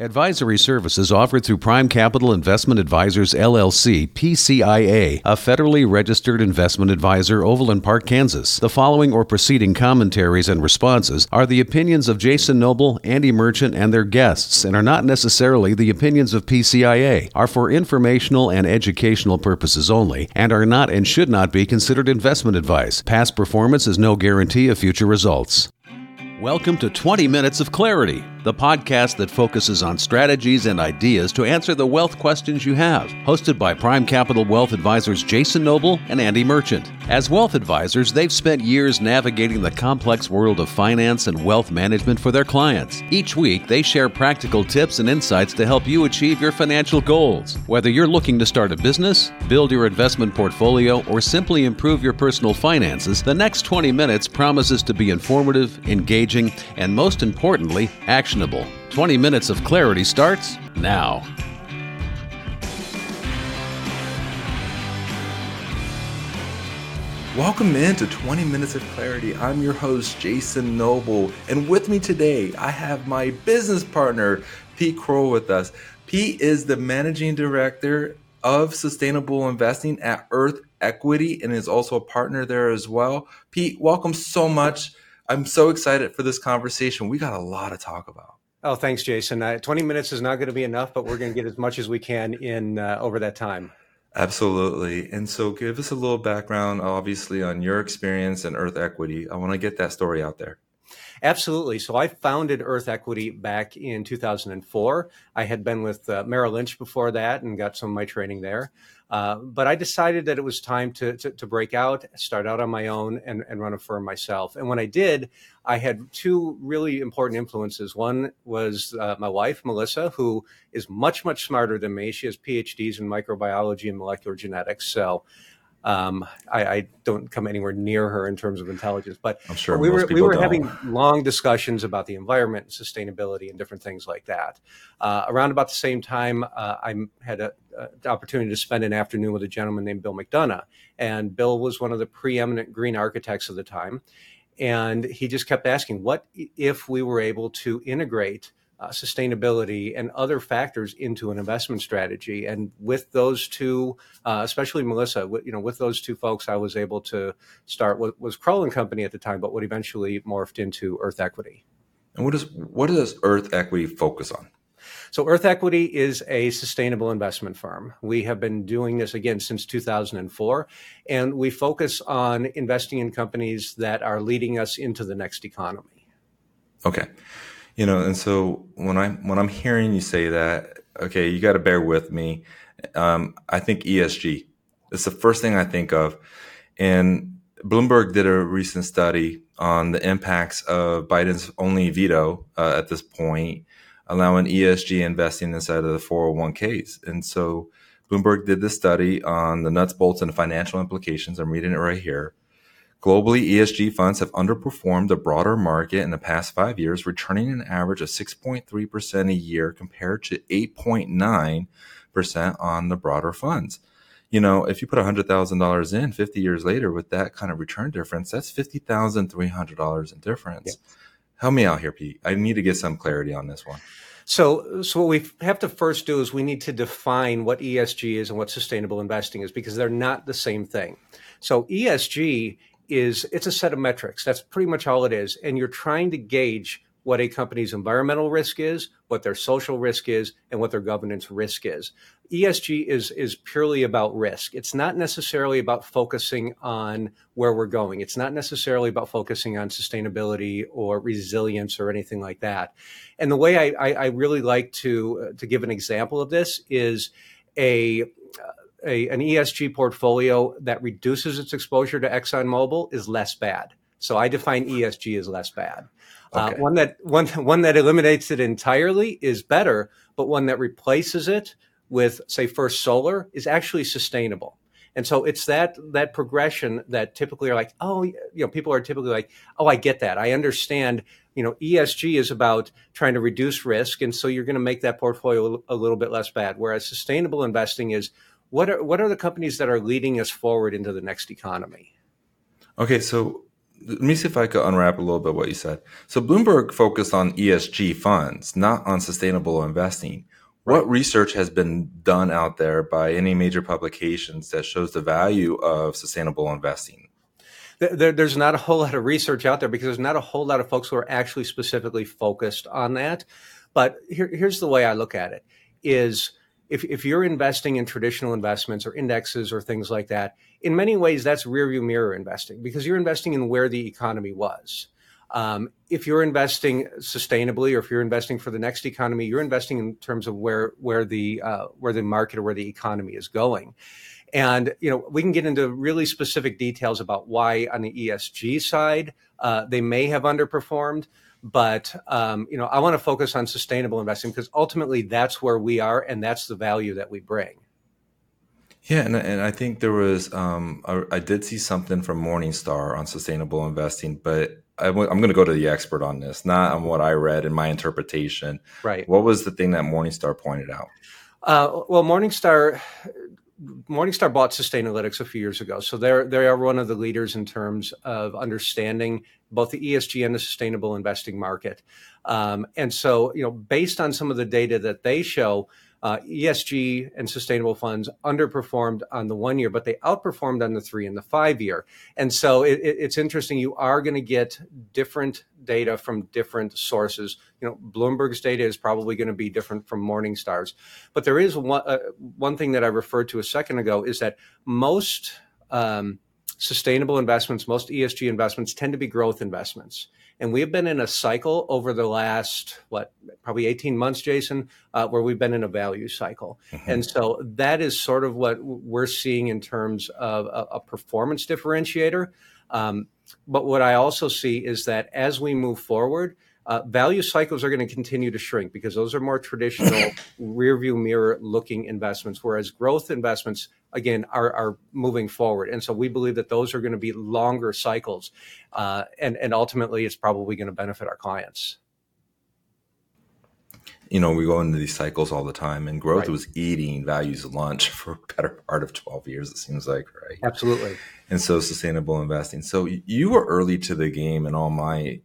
Advisory services offered through Prime Capital Investment Advisors LLC, PCIA, a federally registered investment advisor, Overland Park, Kansas. The following or preceding commentaries and responses are the opinions of Jason Noble, Andy Merchant, and their guests, and are not necessarily the opinions of PCIA, are for informational and educational purposes only, and are not and should not be considered investment advice. Past performance is no guarantee of future results. Welcome to 20 Minutes of Clarity, the podcast that focuses on strategies and ideas to answer the wealth questions you have. Hosted by Prime Capital Wealth Advisors Jason Noble and Andy Merchant. As wealth advisors, they've spent years navigating the complex world of finance and wealth management for their clients. Each week, they share practical tips and insights to help you achieve your financial goals. Whether you're looking to start a business, build your investment portfolio, or simply improve your personal finances, the next 20 minutes promises to be informative, engaging, and most importantly, actionable. 20 minutes of clarity starts now. Welcome into 20 Minutes of Clarity. I'm your host, Jason Noble, and with me today, I have my business partner, Pete Krull, with us. Pete is the managing director of sustainable investing at Earth Equity and is also a partner there as well. Pete, welcome so much. I'm so excited for this conversation. We got a lot to talk about. Oh, thanks, Jason. Uh, 20 minutes is not going to be enough, but we're going to get as much as we can in uh, over that time. Absolutely. And so give us a little background, obviously, on your experience in Earth Equity. I want to get that story out there. Absolutely. So I founded Earth Equity back in 2004. I had been with uh, Merrill Lynch before that and got some of my training there. Uh, but I decided that it was time to, to, to, break out, start out on my own, and, and run a firm myself. And when I did, I had two really important influences. One was uh, my wife, Melissa, who is much, much smarter than me. She has PhDs in microbiology and molecular genetics. So um, I, I, don't come anywhere near her in terms of intelligence, but I'm sure we were we were don't. having long discussions about the environment and sustainability and different things like that. Uh, around about the same time, uh, I had a, a, the opportunity to spend an afternoon with a gentleman named Bill McDonough, and Bill was one of the preeminent green architects of the time, and he just kept asking, "What if we were able to integrate?" Uh, sustainability and other factors into an investment strategy. And with those two, uh, especially Melissa, you know, with those two folks, I was able to start what was Krull and Company at the time, but what eventually morphed into Earth Equity. And what does what does Earth Equity focus on? So, Earth Equity is a sustainable investment firm. We have been doing this again since 2004, and we focus on investing in companies that are leading us into the next economy. Okay you know and so when i when i'm hearing you say that okay you got to bear with me um, i think esg it's the first thing i think of. And bloomberg did a recent study on the impacts of biden's only veto uh, at this point allowing esg investing inside of the 401ks and so bloomberg did this study on the nuts bolts and financial implications. I'm reading it right here Globally, ESG funds have underperformed the broader market in the past five years, returning an average of 6.3% a year compared to 8.9% on the broader funds. You know, if you put $100,000 in 50 years later with that kind of return difference, that's $50,300 in difference. Yes. Help me out here, Pete. I need to get some clarity on this one. So, so what we have to first do is we need to define what ESG is and what sustainable investing is because they're not the same thing. So ESG is it's a set of metrics. That's pretty much all it is. And you're trying to gauge what a company's environmental risk is, what their social risk is, and what their governance risk is. ESG is is purely about risk. It's not necessarily about focusing on where we're going. It's not necessarily about focusing on sustainability or resilience or anything like that. And the way I, I, I really like to uh, to give an example of this is a a, an ESG portfolio that reduces its exposure to ExxonMobil is less bad. So I define ESG as less bad. Uh, okay. Uh, one that one one that eliminates it entirely is better, but one that replaces it with, say, First Solar is actually sustainable. And so it's that that progression that typically are like, oh, you know, people are typically like, oh, I get that, I understand. You know, ESG is about trying to reduce risk, and so you're going to make that portfolio a little bit less bad. Whereas sustainable investing is what are what are the companies that are leading us forward into the next economy? Okay, so let me see if I could unwrap a little bit what you said. So Bloomberg focused on ESG funds, not on sustainable investing. Right. What research has been done out there by any major publications that shows the value of sustainable investing? There, there's not a whole lot of research out there because there's not a whole lot of folks who are actually specifically focused on that. But here, here's the way I look at it: is if, if you're investing in traditional investments or indexes or things like that, in many ways that's rearview mirror investing because you're investing in where the economy was. Um, if you're investing sustainably or if you're investing for the next economy, you're investing in terms of where where the uh, where the market or where the economy is going. And you know we can get into really specific details about why on the ESG side uh, they may have underperformed. But um, you know, I want to focus on sustainable investing because ultimately that's where we are, and that's the value that we bring. Yeah, and, and I think there was um, I, I did see something from Morningstar on sustainable investing, but I w- I'm going to go to the expert on this, not on what I read and my interpretation. Right. What was the thing that Morningstar pointed out? Uh, well, Morningstar Morningstar bought Sustainalytics a few years ago, so they're they are one of the leaders in terms of understanding both the ESG and the sustainable investing market. Um, and so, you know, based on some of the data that they show, uh, ESG and sustainable funds underperformed on the one year, but they outperformed on the three and the five year. And so it, it, it's interesting. You are going to get different data from different sources. You know, Bloomberg's data is probably going to be different from Morningstar's. But there is one, uh, one thing that I referred to a second ago is that most um, sustainable investments, most ESG investments tend to be growth investments. And we have been in a cycle over the last, what, probably 18 months, Jason, uh, where we've been in a value cycle. Mm-hmm. And so that is sort of what we're seeing in terms of a, a performance differentiator. Um, but what I also see is that as we move forward, uh, value cycles are going to continue to shrink because those are more traditional rear view mirror looking investments, whereas growth investments, again, are, are moving forward. And so we believe that those are going to be longer cycles. Uh, and, and ultimately, it's probably going to benefit our clients. You know, we go into these cycles all the time, and growth right. was eating values lunch for a better part of 12 years, it seems like, right? Absolutely. And so, sustainable investing. So, you were early to the game in all my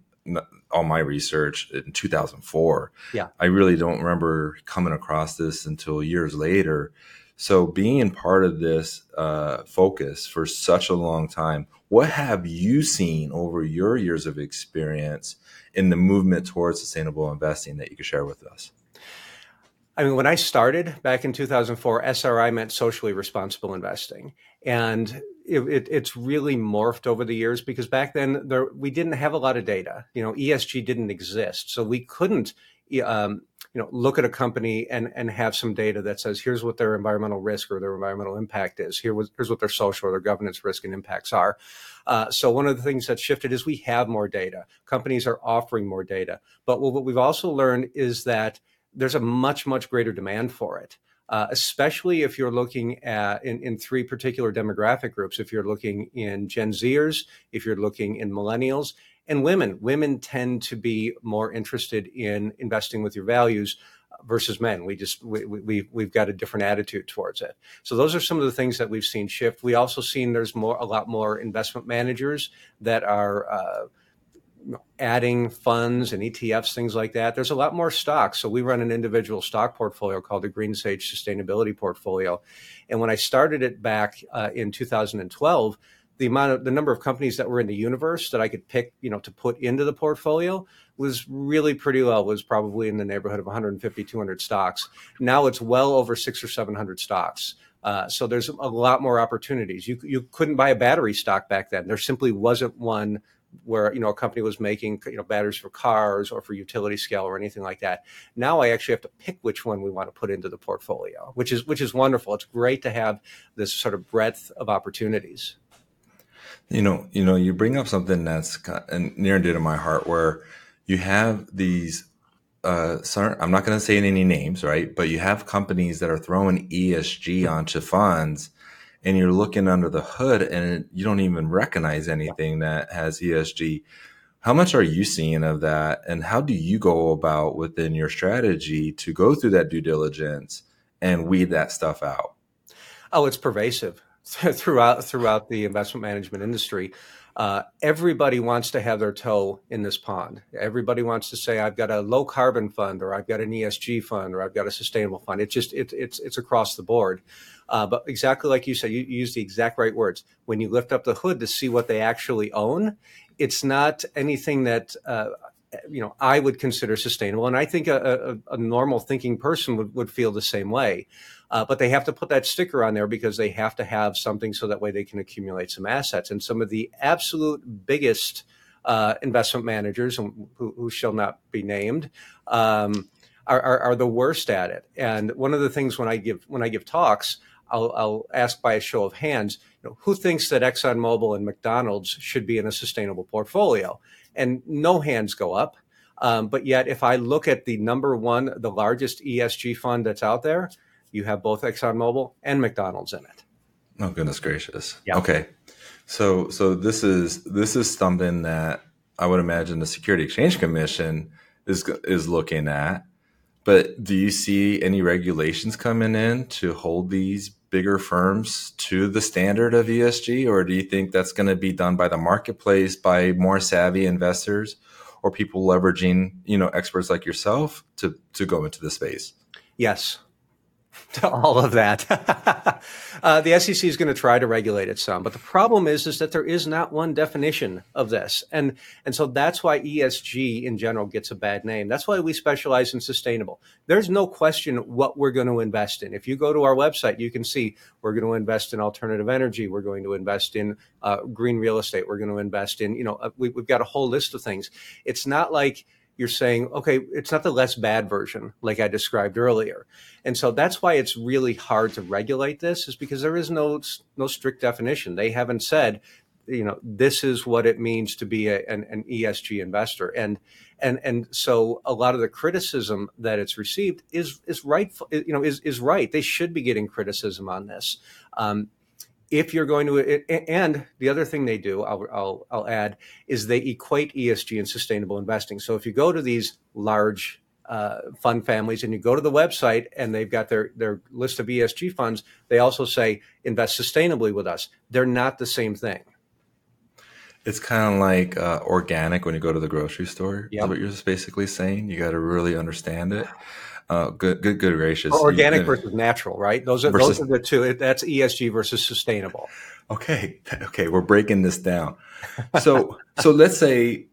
all my research in 2004. Yeah. I really don't remember coming across this until years later. So being part of this uh, focus for such a long time, what have you seen over your years of experience in the movement towards sustainable investing that you could share with us? I mean, when I started back in 2004, SRI meant socially responsible investing. And it, it, it's really morphed over the years because back then there, we didn't have a lot of data. You know, ESG didn't exist. So we couldn't, um, you know, look at a company and, and have some data that says, here's what their environmental risk or their environmental impact is. Here was, here's what their social or their governance risk and impacts are. Uh, so one of the things that shifted is we have more data. Companies are offering more data. But what we've also learned is that there's a much, much greater demand for it. Uh, especially if you're looking at in, in three particular demographic groups. If you're looking in Gen Zers, if you're looking in millennials, and women. Women tend to be more interested in investing with your values versus men. We just we, we we've got a different attitude towards it. So those are some of the things that we've seen shift. We also seen there's more a lot more investment managers that are. Uh, adding funds and ETFs, things like that. There's a lot more stocks. So we run an individual stock portfolio called the Green Sage Sustainability Portfolio. And when I started it back uh, in 2012, the amount of the number of companies that were in the universe that I could pick, you know, to put into the portfolio was really pretty low. It was probably in the neighborhood of 150, 200 stocks. Now it's well over six or 700 stocks. Uh, so there's a lot more opportunities. You you couldn't buy a battery stock back then. There simply wasn't one where you know a company was making you know batteries for cars or for utility scale or anything like that. Now I actually have to pick which one we want to put into the portfolio, which is which is wonderful. It's great to have this sort of breadth of opportunities. You know, you know, you bring up something that's and near and dear to my heart, where you have these. Uh, I'm not going to say any names, right? But you have companies that are throwing ESG onto funds and you're looking under the hood and you don't even recognize anything that has ESG. How much are you seeing of that? And how do you go about within your strategy to go through that due diligence and weed that stuff out? Oh, it's pervasive throughout throughout the investment management industry. Uh, everybody wants to have their toe in this pond. Everybody wants to say, "I've got a low carbon fund," or "I've got an ESG fund," or "I've got a sustainable fund." It's just it, it's it's across the board. Uh, but exactly like you said, you, you use the exact right words. When you lift up the hood to see what they actually own, it's not anything that uh, you know I would consider sustainable, and I think a, a, a normal thinking person would, would feel the same way. Uh, but they have to put that sticker on there because they have to have something so that way they can accumulate some assets. And some of the absolute biggest uh, investment managers, who, who, shall not be named, um, are, are, are, the worst at it. And one of the things when I give when I give talks, I'll, I'll ask by a show of hands, you know, who thinks that ExxonMobil and McDonald's should be in a sustainable portfolio? And no hands go up. Um, but yet, if I look at the number one, the largest ESG fund that's out there, you have both ExxonMobil and McDonald's in it. Oh goodness gracious! Yeah. Okay, so so this is this is something that I would imagine the Security Exchange Commission is is looking at. But do you see any regulations coming in to hold these bigger firms to the standard of ESG, or do you think that's going to be done by the marketplace, by more savvy investors, or people leveraging you know experts like yourself to to go into the space? Yes, to all of that. uh, the SEC is going to try to regulate it some, but the problem is is that there is not one definition of this, and and so that's why ESG in general gets a bad name. That's why we specialize in sustainable. There's no question what we're going to invest in. If you go to our website, you can see we're going to invest in alternative energy. We're going to invest in uh, green real estate. We're going to invest in you know uh, we, we've got a whole list of things. It's not like you're saying, okay, it's not the less bad version like I described earlier. And so that's why it's really hard to regulate this is because there is no no strict definition. They haven't said, you know, this is what it means to be a, an, an ESG investor. And and and so a lot of the criticism that it's received is is right you know is is right. They should be getting criticism on this. Um, if you're going to and the other thing they do I'll, I'll, I'll add is they equate esg and sustainable investing. So if you go to these large uh, fund families and you go to the website and they've got their their list of esg funds they also say invest sustainably with us. They're not the same thing. It's kind of like uh, organic when you go to the grocery store. Yep. is what you're just basically saying? You got to really understand it uh, good, good, good gracious. Or organic you, versus natural, right? Those are versus, those are the two. That's ESG versus sustainable. Okay, okay, we're breaking this down. So, so let's say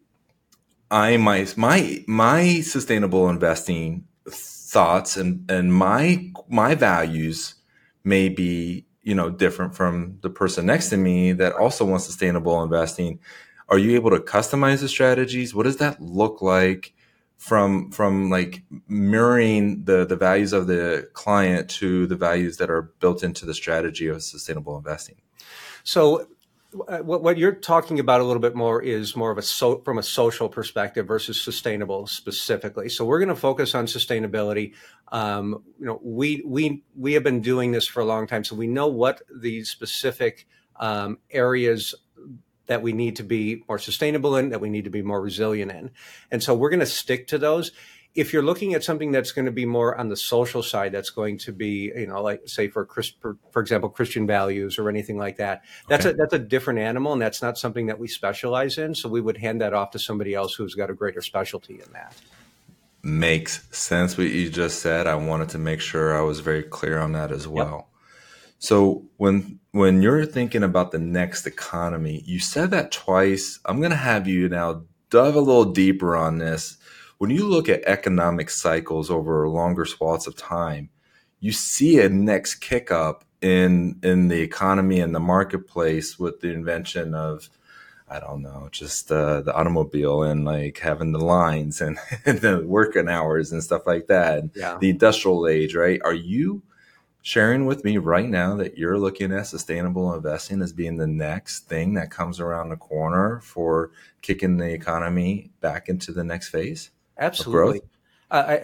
I my my my sustainable investing thoughts and and my my values may be you know different from the person next to me that also wants sustainable investing. Are you able to customize the strategies? What does that look like? From from like mirroring the the values of the client to the values that are built into the strategy of sustainable investing so uh, what, what you're talking about a little bit more is more of a so, from a social perspective versus sustainable specifically. So we're going to focus on sustainability. Um, you know, we we we have been doing this for a long time, so we know what the specific um, areas that we need to be more sustainable in, that we need to be more resilient in. And so we're going to stick to those. If you're looking at something that's going to be more on the social side, that's going to be, you know, like say for for, for example, Christian values or anything like that. That's okay. a that's a different animal, and that's not something that we specialize in. So we would hand that off to somebody else who's got a greater specialty in that. Makes sense what you just said. I wanted to make sure I was very clear on that as well. So when when you're thinking about the next economy, you said that twice. I'm going to have you now dive a little deeper on this. When you look at economic cycles over longer swaths of time, you see a next kick up in in the economy and the marketplace with the invention of I don't know, just uh, the automobile and like having the lines and, and the working hours and stuff like that. Yeah. The industrial age, right? Are you sharing with me right now that you're looking at sustainable investing as being the next thing that comes around the corner for kicking the economy back into the next phase? Absolutely. Uh,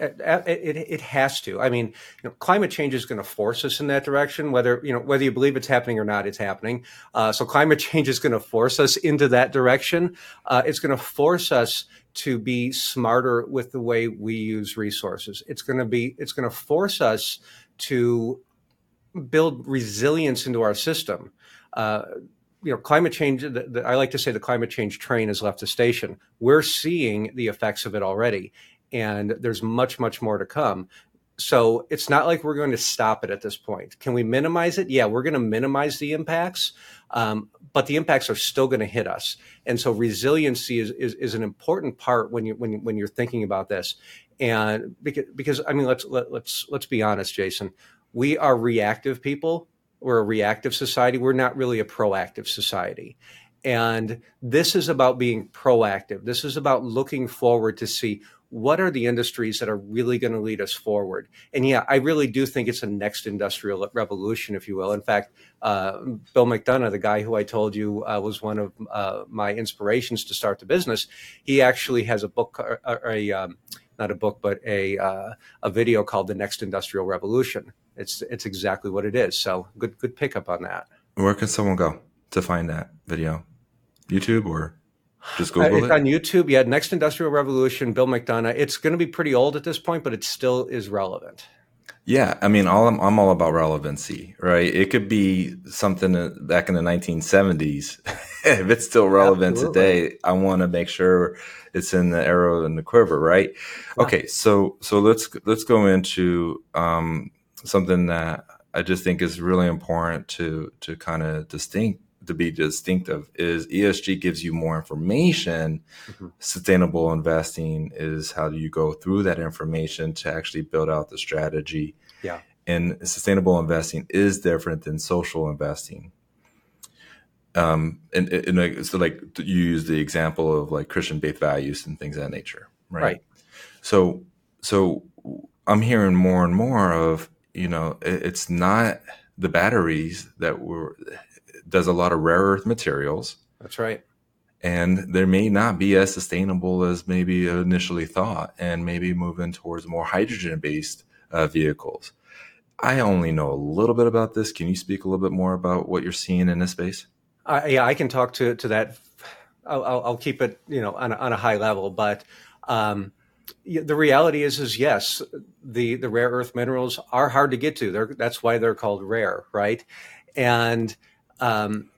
it, it has to. I mean, you know, climate change is going to force us in that direction. Whether you know whether you believe it's happening or not, it's happening. Uh, so climate change is going to force us into that direction. Uh, it's going to force us to be smarter with the way we use resources. It's going to be. It's going to force us to build resilience into our system. Uh, you know, climate change. The, the, I like to say the climate change train has left the station. We're seeing the effects of it already, and there's much, much more to come. So it's not like we're going to stop it at this point. Can we minimize it? Yeah, we're going to minimize the impacts, um, but the impacts are still going to hit us. And so resiliency is, is, is an important part when you when when you're thinking about this. And because, because I mean, let's let, let's let's be honest, Jason. We are reactive people. We're a reactive society. We're not really a proactive society. And this is about being proactive. This is about looking forward to see what are the industries that are really going to lead us forward? And yeah, I really do think it's a next industrial revolution, if you will. In fact, uh, Bill McDonough, the guy who I told you uh, was one of uh, my inspirations to start the business, he actually has a book, or, or a um, not a book, but a uh, a video called "The Next Industrial Revolution." It's it's exactly what it is. So good good pickup on that. Where can someone go to find that video? YouTube or just Google uh, it's it. on YouTube. Yeah, Next Industrial Revolution, Bill McDonough. It's going to be pretty old at this point, but it still is relevant. Yeah, I mean, all I'm, I'm all about relevancy, right? It could be something back in the 1970s. if it's still relevant Absolutely. today, I want to make sure it's in the arrow and the quiver, right? Yeah. Okay, so so let's let's go into um, something that I just think is really important to to kind of distinct to be distinctive is ESG gives you more information. Mm-hmm. Sustainable investing is how do you go through that information to actually build out the strategy. Yeah. And sustainable investing is different than social investing. Um, and, and so like you use the example of like Christian based values and things of that nature, right? Right. So, so I'm hearing more and more of, you know, it, it's not the batteries that were does a lot of rare earth materials. That's right. And there may not be as sustainable as maybe initially thought, and maybe moving towards more hydrogen based uh, vehicles. I only know a little bit about this. Can you speak a little bit more about what you're seeing in this space? Uh, yeah, I can talk to to that. I'll, I'll, keep it, you know, on a, on a high level, but um, the reality is, is yes, the the rare earth minerals are hard to get to. They're, that's why they're called rare, right? And um,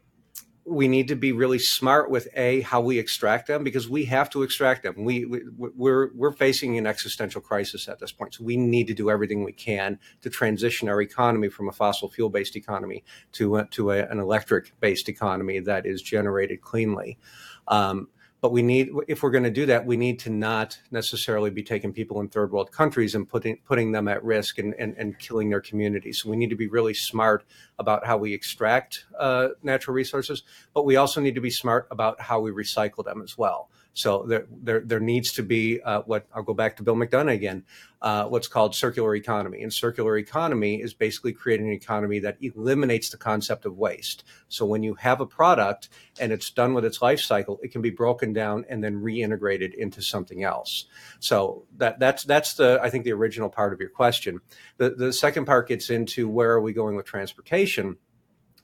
we need to be really smart with a how we extract them because we have to extract them. We, we we're we're facing an existential crisis at this point, so we need to do everything we can to transition our economy from a fossil fuel based economy to to a, an electric based economy that is generated cleanly. Um, but we need, if we're going to do that, we need to not necessarily be taking people in third world countries and putting putting them at risk and, and, and killing their communities. So we need to be really smart about how we extract uh, natural resources, but we also need to be smart about how we recycle them as well. So there, there, there needs to be uh, what I'll go back to Bill McDonough again, uh, what's called circular economy. And circular economy is basically creating an economy that eliminates the concept of waste. So when you have a product and it's done with its life cycle, it can be broken down and then reintegrated into something else. So that, that's that's the I think the original part of your question. The the second part gets into where are we going with transportation.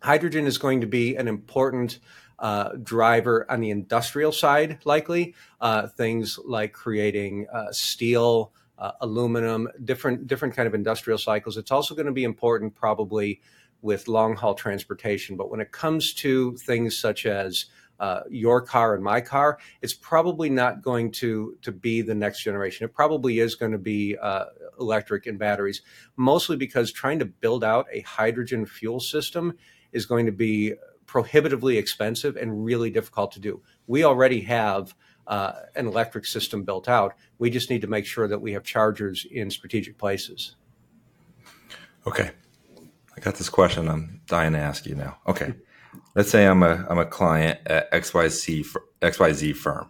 Hydrogen is going to be an important uh, driver on the industrial side, likely uh, things like creating uh, steel, uh, aluminum, different different kind of industrial cycles. It's also going to be important, probably, with long haul transportation. But when it comes to things such as uh, your car and my car, it's probably not going to to be the next generation. It probably is going to be uh, electric and batteries, mostly because trying to build out a hydrogen fuel system is going to be prohibitively expensive and really difficult to do. We already have uh, an electric system built out. We just need to make sure that we have chargers in strategic places. Okay. I got this question I'm dying to ask you now. Okay. Let's say I'm a I'm a client at XYZ XYZ firm.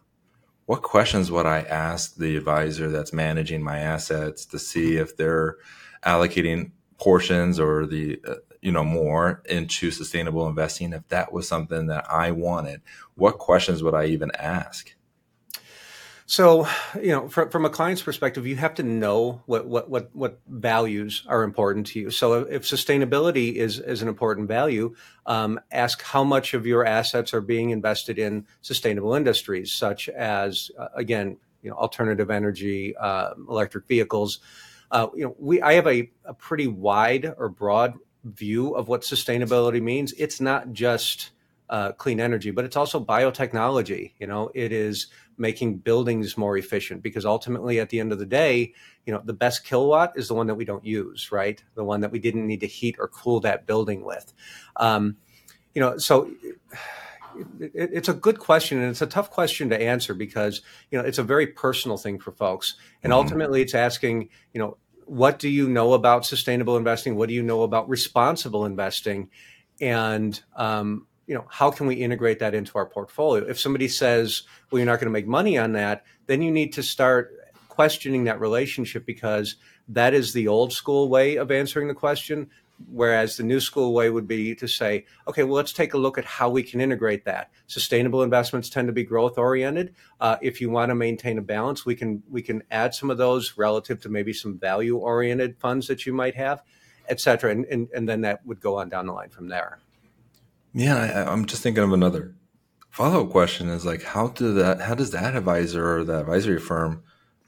What questions would I ask the advisor that's managing my assets to see if they're allocating portions or the uh, you know more into sustainable investing if that was something that i wanted what questions would i even ask? So you know from, from a client's perspective you have to know what, what what what values are important to you. So if sustainability is is an important value um, ask how much of your assets are being invested in sustainable industries such as uh, again you know alternative energy uh, electric vehicles. Uh, you know, we I have a, a pretty wide or broad view of what sustainability means. It's not just uh, clean energy, but it's also biotechnology. You know, it is making buildings more efficient because ultimately, at the end of the day, you know, the best kilowatt is the one that we don't use, right? The one that we didn't need to heat or cool that building with. Um, you know, so it, it's a good question and it's a tough question to answer because you know it's a very personal thing for folks, and mm-hmm. ultimately, it's asking you know what do you know about sustainable investing? What do you know about responsible investing? And um, you know, how can we integrate that into our portfolio? If somebody says, "Well, you're not going to make money on that," then you need to start questioning that relationship because that is the old school way of answering the question. Whereas the new school way would be to say, okay, well, let's take a look at how we can integrate that. Sustainable investments tend to be growth oriented. Uh, if you want to maintain a balance, we can we can add some of those relative to maybe some value oriented funds that you might have, et cetera, and, and and then that would go on down the line from there. Yeah, I, I'm just thinking of another follow up question. Is like, how do that? How does that advisor or the advisory firm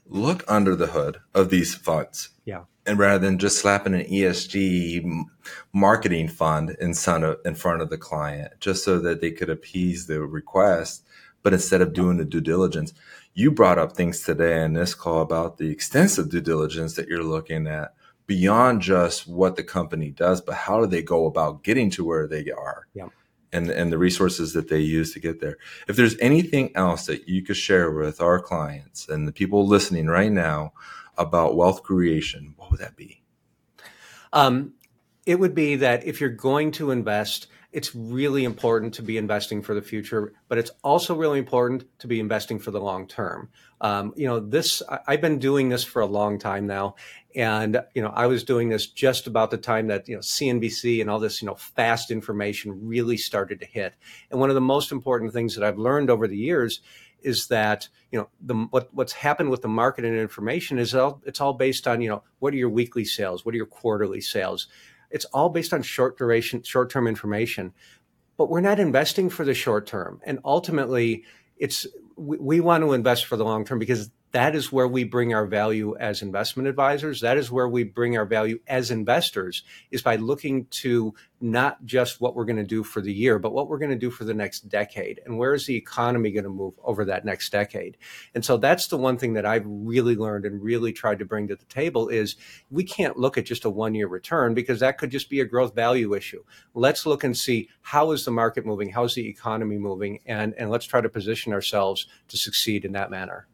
look under the hood of these funds? Yeah and rather than just slapping an ESG marketing fund in front of, in front of the client, just so that they could appease the request, but instead of doing the due diligence, you brought up things today in this call about the extensive due diligence that you're looking at beyond just what the company does, but how do they go about getting to where they are? Yeah. And, and the resources that they use to get there. If there's anything else that you could share with our clients and the people listening right now about wealth creation, what would that be? Um, it would be that if you're going to invest, it's really important to be investing for the future, but it's also really important to be investing for the long term. Um, you know, this I've been doing this for a long time now, and you know, I was doing this just about the time that you know CNBC and all this you know fast information really started to hit. And one of the most important things that I've learned over the years is that you know the what what's happened with the market and information is all it's all based on you know what are your weekly sales, what are your quarterly sales. It's all based on short duration, short term information, but we're not investing for the short term, and ultimately, it's we, we want to invest for the long term because that is where we bring our value as investment advisors. That is where we bring our value as investors is by looking to not just what we're going to do for the year, but what we're going to do for the next decade. And where is the economy going to move over that next decade? And so that's the one thing that I've really learned and really tried to bring to the table is we can't look at just a one year return because that could just be a growth value issue. Let's look and see how is the market moving? How's the economy moving? And, and let's try to position ourselves to succeed in that manner.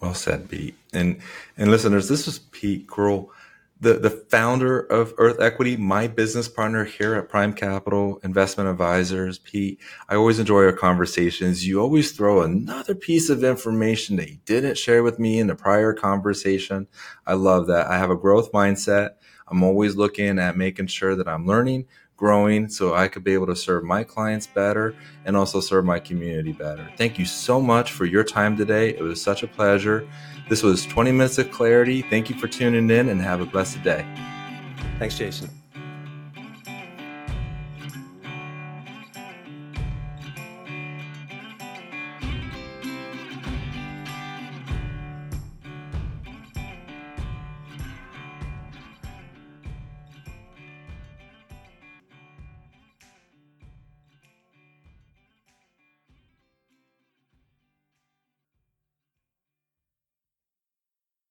Well said, Pete. And and listeners, this was Pete Krull, the, the founder of Earth Equity, my business partner here at Prime Capital Investment Advisors. Pete, I always enjoy our conversations. You always throw another piece of information that you didn't share with me in the prior conversation. I love that. I have a growth mindset. I'm always looking at making sure that I'm learning, growing so I could be able to serve my clients better and also serve my community better. Thank you so much for your time today. It was such a pleasure. This was 20 minutes of clarity. Thank you for tuning in and have a blessed day. Thanks, Jason.